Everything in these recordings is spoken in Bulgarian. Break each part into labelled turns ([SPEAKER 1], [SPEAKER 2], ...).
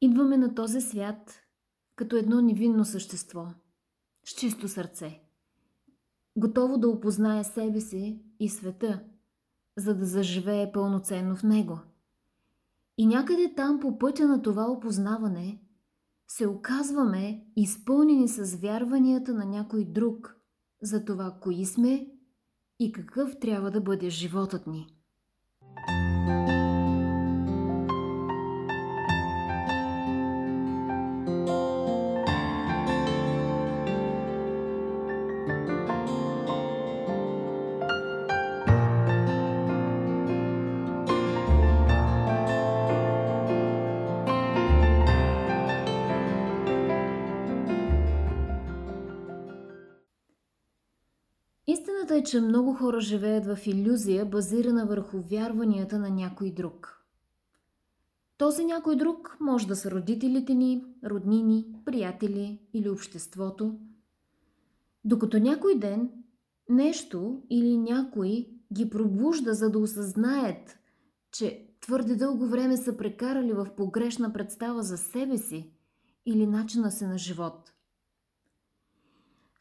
[SPEAKER 1] Идваме на този свят като едно невинно същество, с чисто сърце, готово да опознае себе си и света, за да заживее пълноценно в него. И някъде там по пътя на това опознаване се оказваме изпълнени с вярванията на някой друг за това кои сме и какъв трябва да бъде животът ни. Е, че много хора живеят в иллюзия, базирана върху вярванията на някой друг. Този някой друг може да са родителите ни, роднини, приятели или обществото. Докато някой ден нещо или някой ги пробужда, за да осъзнаят, че твърде дълго време са прекарали в погрешна представа за себе си или начина си на живот –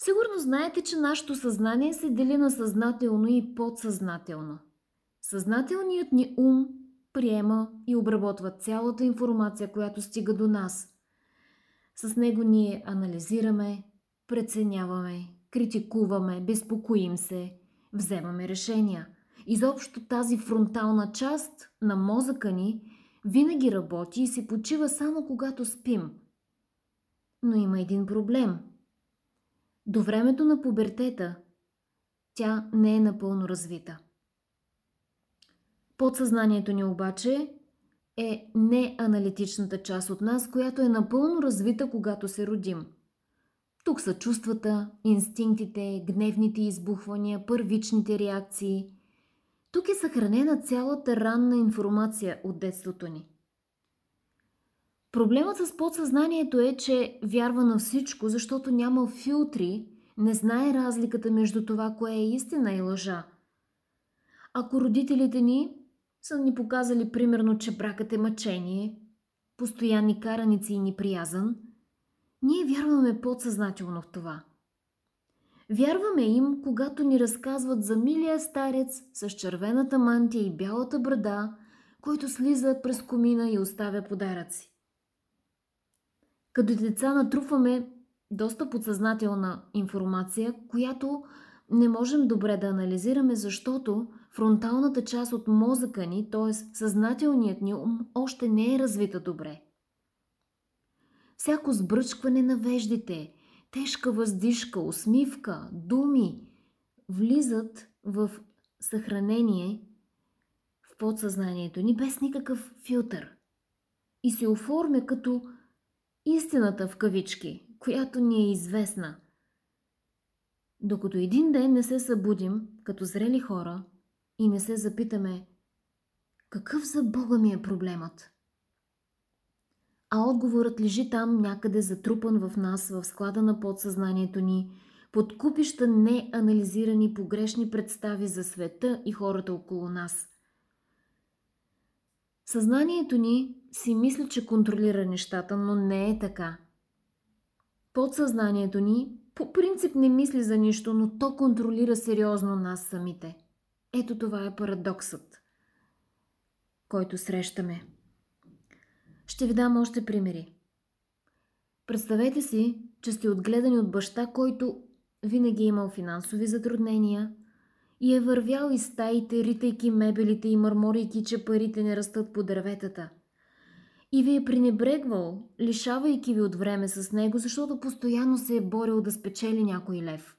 [SPEAKER 1] Сигурно знаете, че нашето съзнание се дели на съзнателно и подсъзнателно. Съзнателният ни ум приема и обработва цялата информация, която стига до нас. С него ние анализираме, преценяваме, критикуваме, безпокоим се, вземаме решения. Изобщо тази фронтална част на мозъка ни винаги работи и се почива само когато спим. Но има един проблем – до времето на пубертета тя не е напълно развита. Подсъзнанието ни обаче е неаналитичната част от нас, която е напълно развита, когато се родим. Тук са чувствата, инстинктите, гневните избухвания, първичните реакции. Тук е съхранена цялата ранна информация от детството ни – Проблемът с подсъзнанието е, че вярва на всичко, защото няма филтри, не знае разликата между това, кое е истина и лъжа. Ако родителите ни са ни показали примерно, че бракът е мъчение, постоянни караници и неприязан, ние вярваме подсъзнателно в това. Вярваме им, когато ни разказват за милия старец с червената мантия и бялата брада, който слиза през комина и оставя подаръци. Като деца натрупваме доста подсъзнателна информация, която не можем добре да анализираме, защото фронталната част от мозъка ни, т.е. съзнателният ни ум, още не е развита добре. Всяко сбръчкване на веждите, тежка въздишка, усмивка, думи влизат в съхранение в подсъзнанието ни без никакъв филтър и се оформя като истината в кавички, която ни е известна. Докато един ден не се събудим като зрели хора и не се запитаме какъв за Бога ми е проблемът. А отговорът лежи там някъде затрупан в нас, в склада на подсъзнанието ни, под купища неанализирани погрешни представи за света и хората около нас. Съзнанието ни си мисли, че контролира нещата, но не е така. Подсъзнанието ни по принцип не мисли за нищо, но то контролира сериозно нас самите. Ето това е парадоксът, който срещаме. Ще ви дам още примери. Представете си, че сте отгледани от баща, който винаги е имал финансови затруднения и е вървял из стаите, ритайки мебелите и мърморейки, че парите не растат по дърветата – и ви е пренебрегвал, лишавайки ви от време с него, защото постоянно се е борил да спечели някой лев.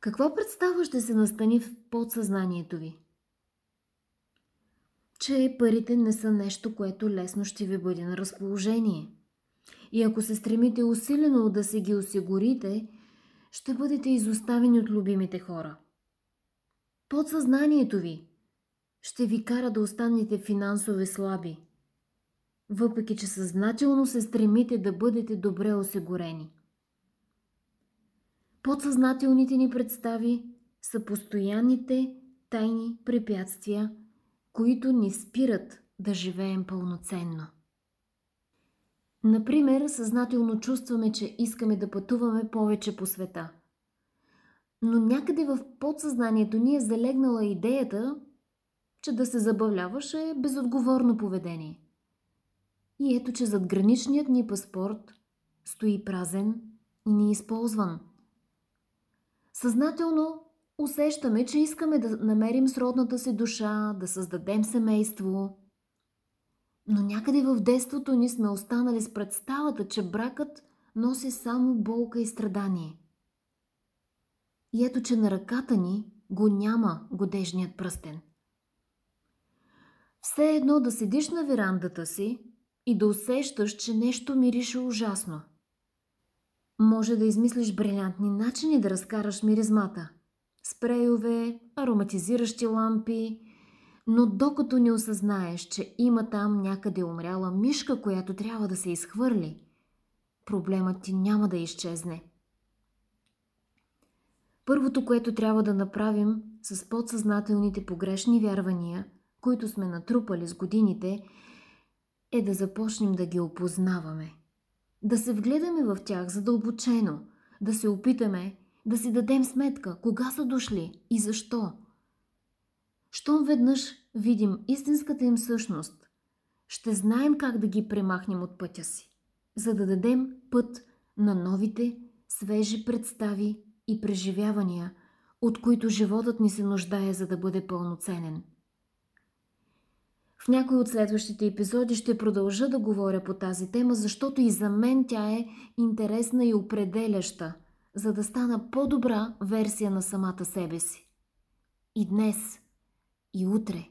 [SPEAKER 1] Каква представа ще се настани в подсъзнанието ви? Че парите не са нещо, което лесно ще ви бъде на разположение. И ако се стремите усилено да се ги осигурите, ще бъдете изоставени от любимите хора. Подсъзнанието ви – ще ви кара да останете финансово слаби, въпреки че съзнателно се стремите да бъдете добре осигурени. Подсъзнателните ни представи са постоянните тайни препятствия, които ни спират да живеем пълноценно. Например, съзнателно чувстваме, че искаме да пътуваме повече по света. Но някъде в подсъзнанието ни е залегнала идеята, че да се забавляваш е безотговорно поведение. И ето, че зад граничният ни паспорт стои празен и неизползван. Съзнателно усещаме, че искаме да намерим сродната си душа, да създадем семейство. Но някъде в детството ни сме останали с представата, че бракът носи само болка и страдание. И ето, че на ръката ни го няма годежният пръстен. Все едно да седиш на верандата си и да усещаш, че нещо мирише ужасно. Може да измислиш брилянтни начини да разкараш миризмата. Спрейове, ароматизиращи лампи, но докато не осъзнаеш, че има там някъде умряла мишка, която трябва да се изхвърли, проблемът ти няма да изчезне. Първото, което трябва да направим с подсъзнателните погрешни вярвания, които сме натрупали с годините, е да започнем да ги опознаваме. Да се вгледаме в тях задълбочено, да се опитаме да си дадем сметка кога са дошли и защо. Щом веднъж видим истинската им същност, ще знаем как да ги премахнем от пътя си, за да дадем път на новите, свежи представи и преживявания, от които животът ни се нуждае, за да бъде пълноценен – в някои от следващите епизоди ще продължа да говоря по тази тема, защото и за мен тя е интересна и определяща, за да стана по-добра версия на самата себе си. И днес, и утре.